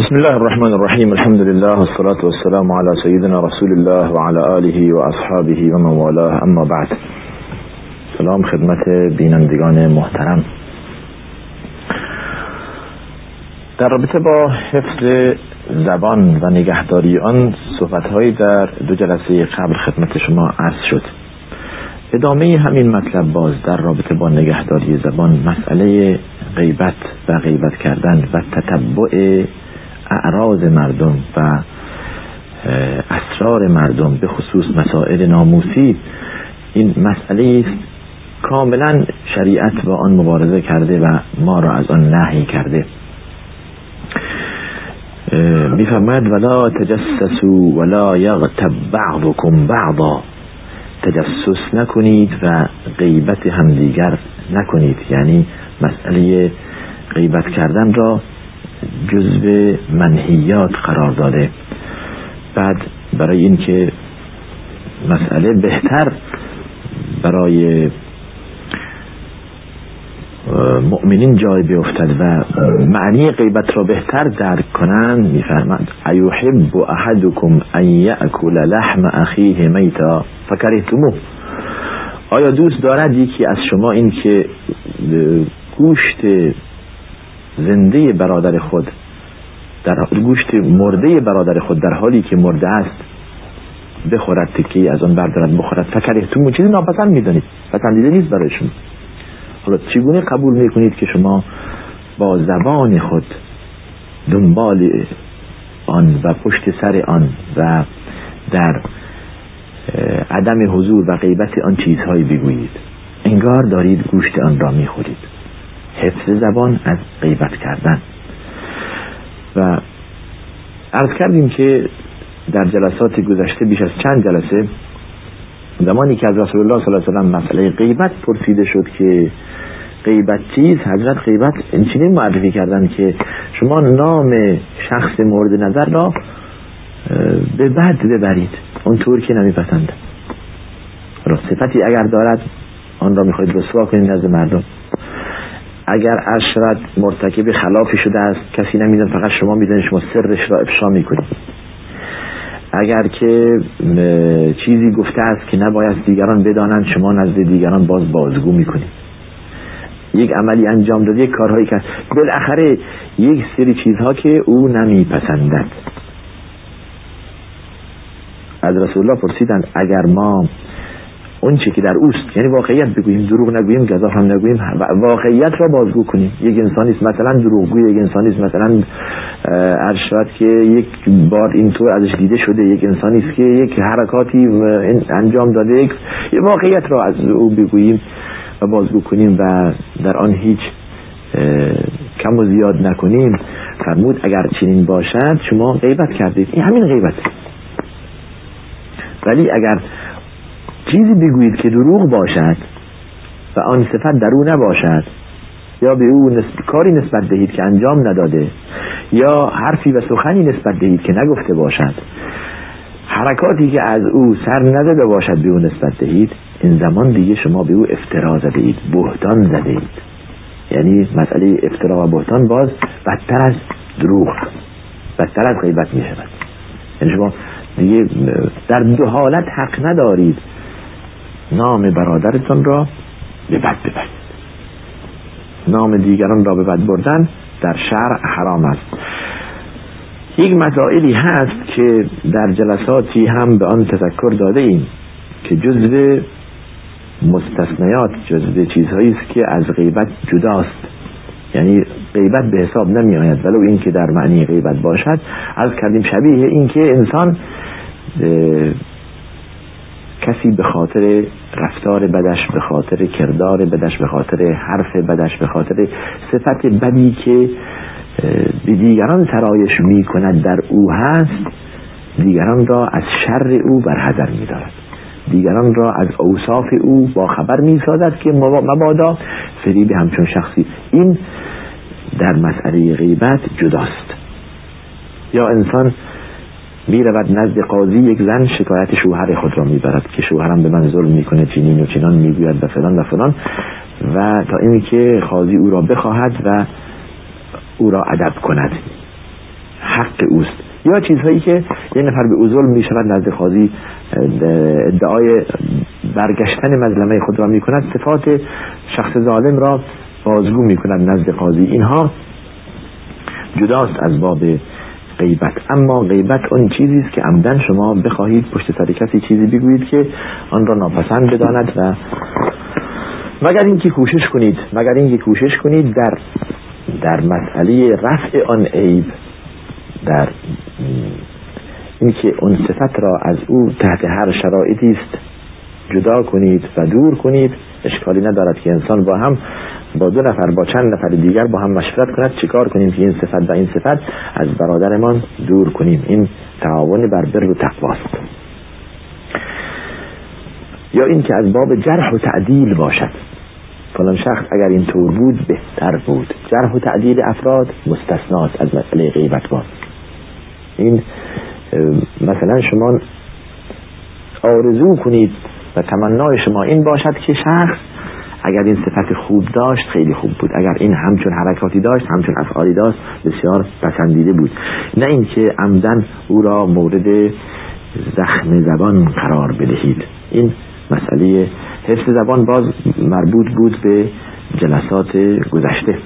بسم الله الرحمن الرحیم الحمد لله والصلاة والسلام على سيدنا رسول الله وعلى آله وأصحابه ومن والاه اما بعد سلام خدمت بینندگان محترم در رابطه با حفظ زبان و نگهداری آن صحبتهایی در دو جلسه قبل خدمت شما عرض شد. ادامه همین مطلب باز در رابطه با نگهداری زبان مسئله غیبت و غیبت کردن و تتبع اعراض مردم و اسرار مردم به خصوص مسائل ناموسی این مسئله کاملا شریعت با آن مبارزه کرده و ما را از آن نهی کرده. میفرماید ولا تجسسوا ولا یغتب بعضكم بعضا. تجسس نکنید و غیبت همدیگر نکنید. یعنی مسئله غیبت کردن را جزو منحیات قرار داده. بعد برای اینکه مسئله بهتر برای مؤمنین جای بیفتد و معنی غیبت را بهتر درک کنند میفرماد ایحب احدکم ان یاکل لحم اخیه میتا؟ فکرهتموه آیا دوست دارد یکی از شما این که گوشت زنده برادر خود در گوشت مرده برادر خود در حالی که مرده است بخورد تکی از آن بردارد بخورد. فکرهتموه چیزی ناپسند می‌دانید. پسندیده نیست برای شما حالا چگونه قبول می‌کنید که شما با زبان خود دنبال آن و پشت سر آن و در عدم حضور و غیبت آن چیزهایی بگویید؟ انگار دارید گوشت آن را می‌خورید. حفظ زبان از غیبت کردن. و عرض کردیم که در جلسات گذشته بیش از چند جلسه زمانی که از رسول الله صلی الله علیه وسلم مسئله غیبت پرسیده شد که غیبت چیز حضرت غیبت این معرفی کردن که شما نام شخص مورد نظر را به بد ببرید. اونطور که نمیپسند. صفتی اگر دارد آن را می‌خواید رسوا کنید نزد مردم. اگر اشرت مرتکب خلافی شده است کسی نمیدن فقط شما می‌دونید شما سرش را افشا می‌کنید. اگر که چیزی گفته است که نباید دیگران بدانند شما نزد دیگران باز بازگو می‌کنید. یک عملی انجام داده یک کارهایی کرد. بالاخره یک سری چیزها که او نمیپسندد. از رسول الله پرسیدند اگر ما اون چی که در اوست یعنی واقعیت بگوییم دروغ نگوییم گذاف هم نگوییم واقعیت را بازگو کنیم. یک انسانی است مثلا دروغگوی یک انسانی است مثلا ارشاد که یک بار اینطور ازش دیده شده یک انسانی است که یک حرکاتی انجام داده یک واقعیت را از او بگوییم و بازگو کنیم و در آن هیچ کم و زیاد نکنیم. فرمود اگر چنین باشد شما غیبت کردید. این همین غیبت ولی اگر چیزی بگویید که دروغ باشد و آن صفت در او نباشد یا به او نسب... کاری نسبت دهید که انجام نداده یا حرفی و سخنی نسبت دهید که نگفته باشد. حرکاتی که از او سر نزده باشد به او نسبت دهید این زمان دیگه شما به او افترا زده اید بهتان زده اید یعنی مسئله افترا و بهتان باز بدتر از دروغ بدتر از غیبت می شود یعنی شما دیگه در دو حالت حق ندارید. نام برادرتون را به بد ببرید نام دیگران را به بد بردن در شرع حرام است. یک مسائلی هست که در جلساتی هم به آن تذکر داده ایم که جزو مستثنیات جزو چیزهایی است که از غیبت جداست. یعنی غیبت به حساب نمی آید. ولو این که در معنی غیبت باشد از کردیم شبیه این که انسان کسی به خاطر رفتار بدش به خاطر کردار بدش به خاطر حرف بدش به خاطر صفت بدی که به دیگران سرایش می کند در او هست دیگران را از شر او برحضر می دارد دیگران را از اوصاف او با خبر می سازد که مبادا فریب همچون شخصی. این در مسئله غیبت جداست. یا انسان می رود نزد قاضی یک زن شکایت شوهر خود را می برد که شوهرم به من ظلم می‌کنه چنین و چنان می‌گوید و فلان و فلان. و تا اینکه قاضی او را بخواهد و او را ادب کند. حق اوست. یا چیزهایی که یه نفر به اوزول می شود نزد قاضی ادعای برگشتن مظلمه خود را می کند صفات شخص ظالم را بازگو می کند نزد قاضی. اینها جداست از باب غیبت. اما غیبت اون چیزی است که عمدن شما بخواهید پشت سر کسی چیزی بگویید که آن را ناپسند بداند و مگر اینکه کوشش کنید مگر اینکه کوشش کنید در در مسئله رفع آن عیب در اینکه اون صفت را از او تحت هر شرایطی است جدا کنید و دور کنید. اشکالی ندارد که انسان با هم با دو نفر با چند نفر دیگر با هم مشورت کند چیکار کنیم که این صفت و این صفت از برادرمان دور کنیم. این تعاون بر بر و تقواست یا اینکه از باب جرح و تعدیل باشد. فلان شخص اگر این طور بود بهتر بود. جرح و تعدیل افراد مستثنات از مسئله غیبت با این مثلا شما آرزو کنید و تمنای شما این باشد که شخص اگر این صفت خوب داشت خیلی خوب بود. اگر این همچون حرکاتی داشت همچون افعالی داشت بسیار پسندیده بود. نه اینکه عمدن او را مورد زخم زبان قرار بدهید. این مسئله حفظ زبان باز مربوط بود به جلسات گذشته.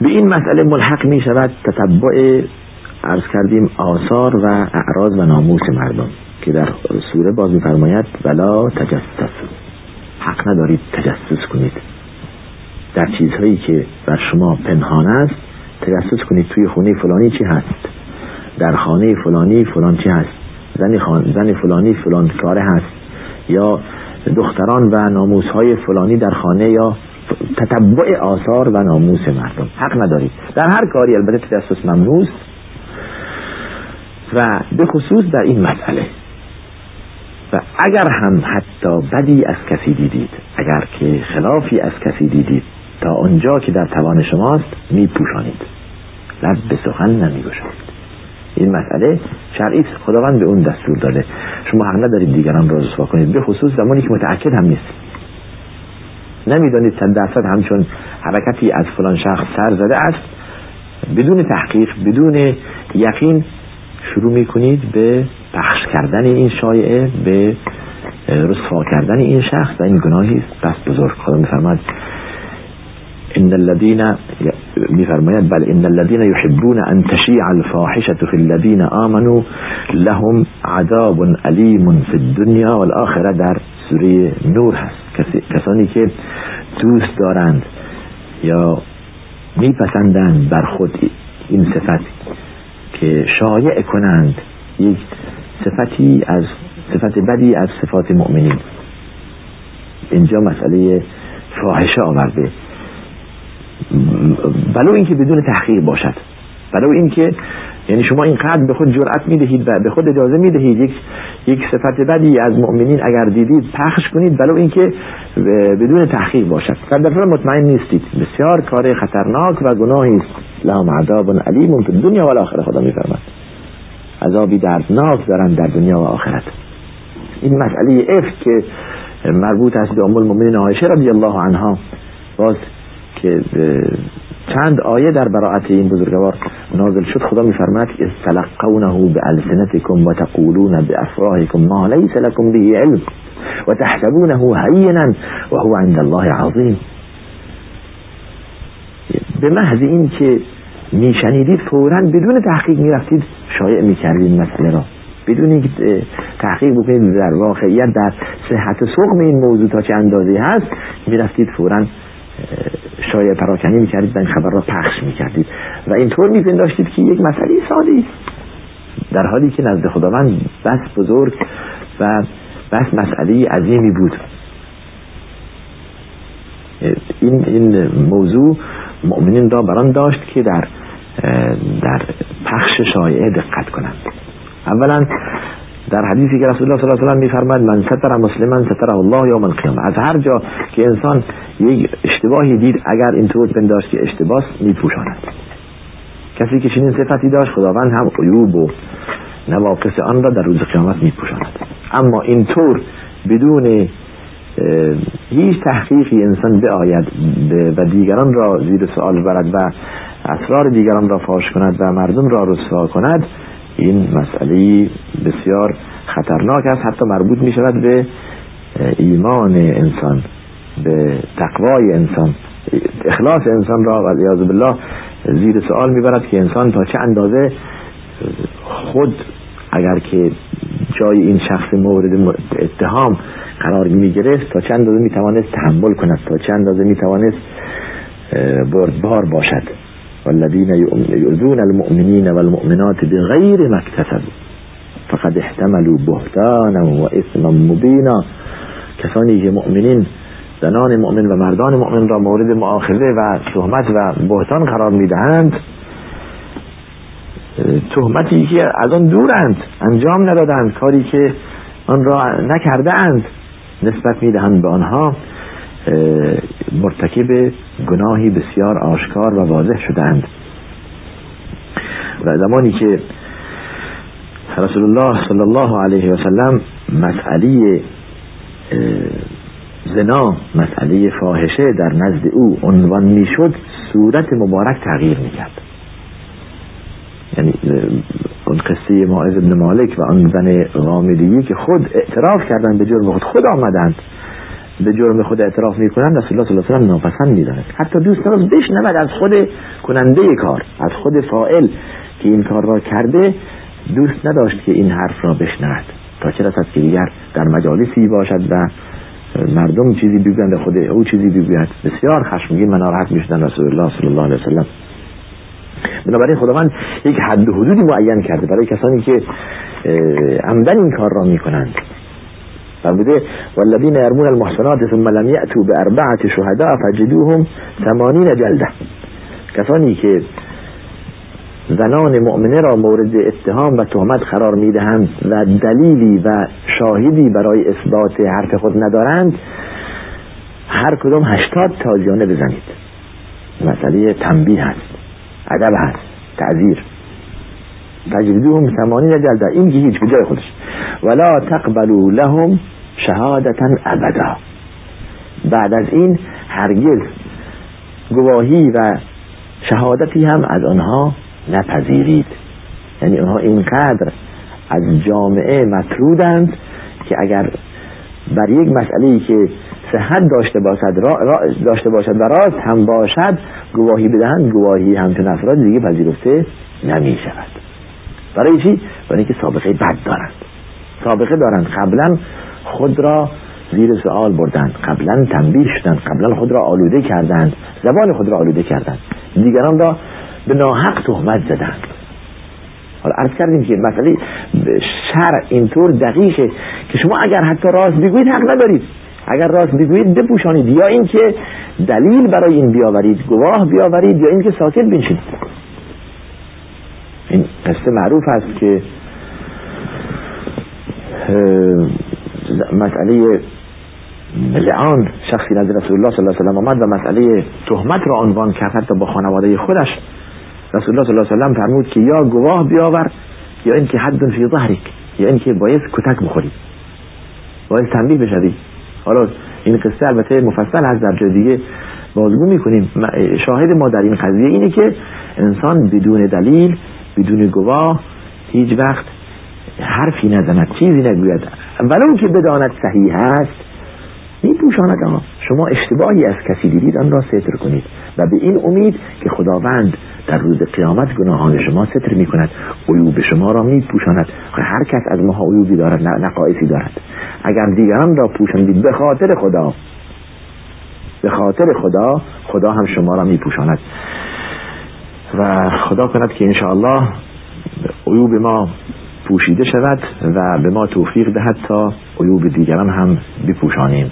به این مسئله ملحق می شود تتبع ارز کردیم آثار و اعراض و ناموس مردم. که در سوره باز میفرماید ولا تجسس. حق ندارید تجسس کنید. در چیزهایی که بر شما پنهان است تجسس کنید توی خونه فلانی چی هست. در خانه فلانی فلان چی هست. زن, خان... زن فلانی فلان کاره هست. یا دختران و ناموس های فلانی در خانه یا تتبع آثار و ناموس مردم. حق ندارید. در هر کاری البته تجسس ممنوع و به خصوص در این مسئله. اگر هم حتی بدی از کسی دیدید اگر که خلافی از کسی دیدید تا آنجا که در توان شماست می پوشانید لب به سخن نمی این مسئله شرعی خداوند به اون دستور داده. شما حق ندارید دیگران را رسوا کنید. به خصوص زمانی که متأکد هم نیست. نمی‌دانید صد درصد همچون حرکتی از فلان شخص سر زده است. بدون تحقیق بدون یقین شروع می‌کنید به پخش کردن این شایعه به رسوا کردن این شخص و این گناهی است. بس بزرگ خدا میفرماد ان الذين میفرماید بل ان الذين يحبون ان تشيع الفاحشه في الذين آمنوا لهم عذاب علیم في الدنيا والآخره در سوره نور هست. کسانی که دوست دارند یا میپسندند بر خود این صفت که شایع کنند یک صفتی از صفت بدی از صفات مؤمنین. اینجا مسئله فاحشه آورده. ولو اینکه بدون تحقیق باشد. ولو اینکه یعنی شما اینقدر به خود جرأت می‌دهید و به خود اجازه می‌دهید یک یک صفت بدی از مؤمنین اگر دیدید پخش کنید. ولو اینکه بدون تحقیق باشد. در دفعه مطمئن نیستید. بسیار کار خطرناک و گناهی. است لهم عذاب علیم فی دنیا و آخره خدا میفرماد عذابی دردناک دارن در دنیا و آخرت. این مسئله اف که مربوط است به ام المؤمنین عایشه رضی الله عنها باز که چند آیه در براعت این بزرگوار نازل شد خدا میفرماد استلقونه بالسنتكم وتقولون بافواهكم ما ليس لكم به علم وتحسبونه هينا وهو عند الله عظیم. به محض این که میشنیدید فورا بدون تحقیق می‌رفتید شایع می‌کردید مسئله را. بدون اینکه تحقیق بکنید در واقعیت در صحت سقم این موضوع تا چه اندازه هست می‌رفتید فورا شایع پراکنی می‌کردید و این خبر را پخش می‌کردید. و اینطور میپنداشتید که یک مسئله ساده است. در حالی که نزد خداوند بس بزرگ و بس مسئله عظیمی بود. این این موضوع مؤمنین را بران داشت که در در پخش شایعه دقت کنند. اولا در حدیثی که رسول الله صلی الله علیه و میفرماد من ستر مسلما ستره الله یوم القیامه. از هر جا که انسان یک اشتباهی دید اگر اینطور پنداشت که اشتباه میپوشاند. کسی که چنین صفتی داشت خداوند هم عیوب و نواقص آن را در روز قیامت میپوشاند. اما اینطور بدون هیچ تحقیقی انسان بیاید و دیگران را زیر سوال برد و اسرار دیگران را فاش کند و مردم را رسوا کند این مسئله بسیار خطرناک است حتی مربوط می شود به ایمان انسان به تقوای انسان. اخلاص انسان را و بالله زیر سوال می‌برد که انسان تا چه اندازه خود اگر که جای این شخص مورد اتهام قرار می گرفت تا چند اندازه می توانست تحمل کند تا چند اندازه می توانست بردبار باشد. والذین یؤذون المؤمنین والمؤمنات بغیر ما اکتسبوا. فقد احتملوا بهتانا و اثما مبینا. کسانی که مؤمنین زنان مؤمن و مردان مؤمن را مورد معاخذه و تهمت و بهتان قرار می‌دهند تهمتی که از آن دورند انجام ندادند کاری که آن را نکرده اند نسبت می‌دهند به آنها مرتکب گناهی بسیار آشکار و واضح شدند. و زمانی که رسول الله صلی الله علیه و سلم مسئله زنا مسئله فاحشه در نزد او عنوان می‌شد صورت مبارک تغییر می‌کرد یعنی قصه معاذ ابن مالک و آن زن غامدیی که خود اعتراف کردن به جرم خود خود آمدند. به جرم خود اعتراف می‌کنن رسول الله صلی الله علیه و ناپسند می‌داند. حتی دوست داشت بشنود از خود کننده کار از خود فائل که این کار را کرده دوست نداشت که این حرف را بشنود. تا چه رسد که دیگر در مجالسی باشد و مردم چیزی بگویند خود او چیزی بگوید. بسیار خشمگین و ناراحت می‌شدن رسول الله صلی الله علیه وسلم بنابراین خداوند یک حد و حدودی معین کرده برای کسانی که عمدن این کار را می‌کنند. فرموده والذین یرمون المحسنات ثم لم یأتوا باربعه شهداء فجدوهم ثمانین جلده کسانی که زنان مؤمنه را مورد اتهام و تهمت قرار می‌دهند و دلیلی و شاهدی برای اثبات حرف خود ندارند هر کدام هشتاد تازیانه بزنید. مسئله تنبیه هست. ادب هست. تعذیر. تجریدوهم ثمانین جلده این که هیچ جای خودش. ولا تقبلوا لهم شهادتا ابدا. بعد از این هرگز گواهی و شهادتی هم از آنها نپذیرید. یعنی آنها اینقدر از جامعه مطرودند که اگر بر یک مسئله که صحت داشته باشد را داشته باشد و راست هم باشد گواهی بدهند گواهی همچون افراد دیگه پذیرفته نمی شود برای چی؟ برای اینکه سابقه بد دارند. سابقه دارند. قبلا خود را زیر سوال بردند. قبلا تنبیه شدند. قبلا خود را آلوده کردند. زبان خود را آلوده کردند. دیگران را به ناحق تهمت زدند. حالا عرض کردیم که مسئله شرع اینطور دقیقه که شما اگر حتی راست بگویید حق ندارید. اگر راست بگویید بپوشانید. یا اینکه دلیل برای این بیاورید گواه بیاورید یا اینکه ساکت بنشید این قصه معروف است که مسئله لعان شخصی نزد رسول الله صلی الله علیه و آمد و مسئله تهمت را عنوان کرد حتی با خانواده خودش. رسول الله صلی الله علیه و فرمود که یا گواه بیاور یا اینکه حد فی ظهرک یا اینکه باید کتک بخوری. باید تنبیه بشوی. حالا این قصه البته مفصل هست در جای دیگه بازگو می‌کنیم. شاهد ما در این قضیه اینه که انسان بدون دلیل بدون گواه هیچ وقت حرفی نزند چیزی نگوید. ولو که بداند صحیح است میپوشاند. شما اشتباهی از کسی دیدید آن را ستر کنید. و به این امید که خداوند در روز قیامت گناهان شما ستر می کند عیوب شما را می پوشاند هر کس از ما عیوبی دارد نقایصی دارد. اگر دیگران را پوشاندید به خاطر خدا به خاطر خدا خدا هم شما را می پوشاند و خدا کند که انشاءالله عیوب ما پوشیده شود و به ما توفیق دهد تا عیوب دیگران هم بپوشانیم.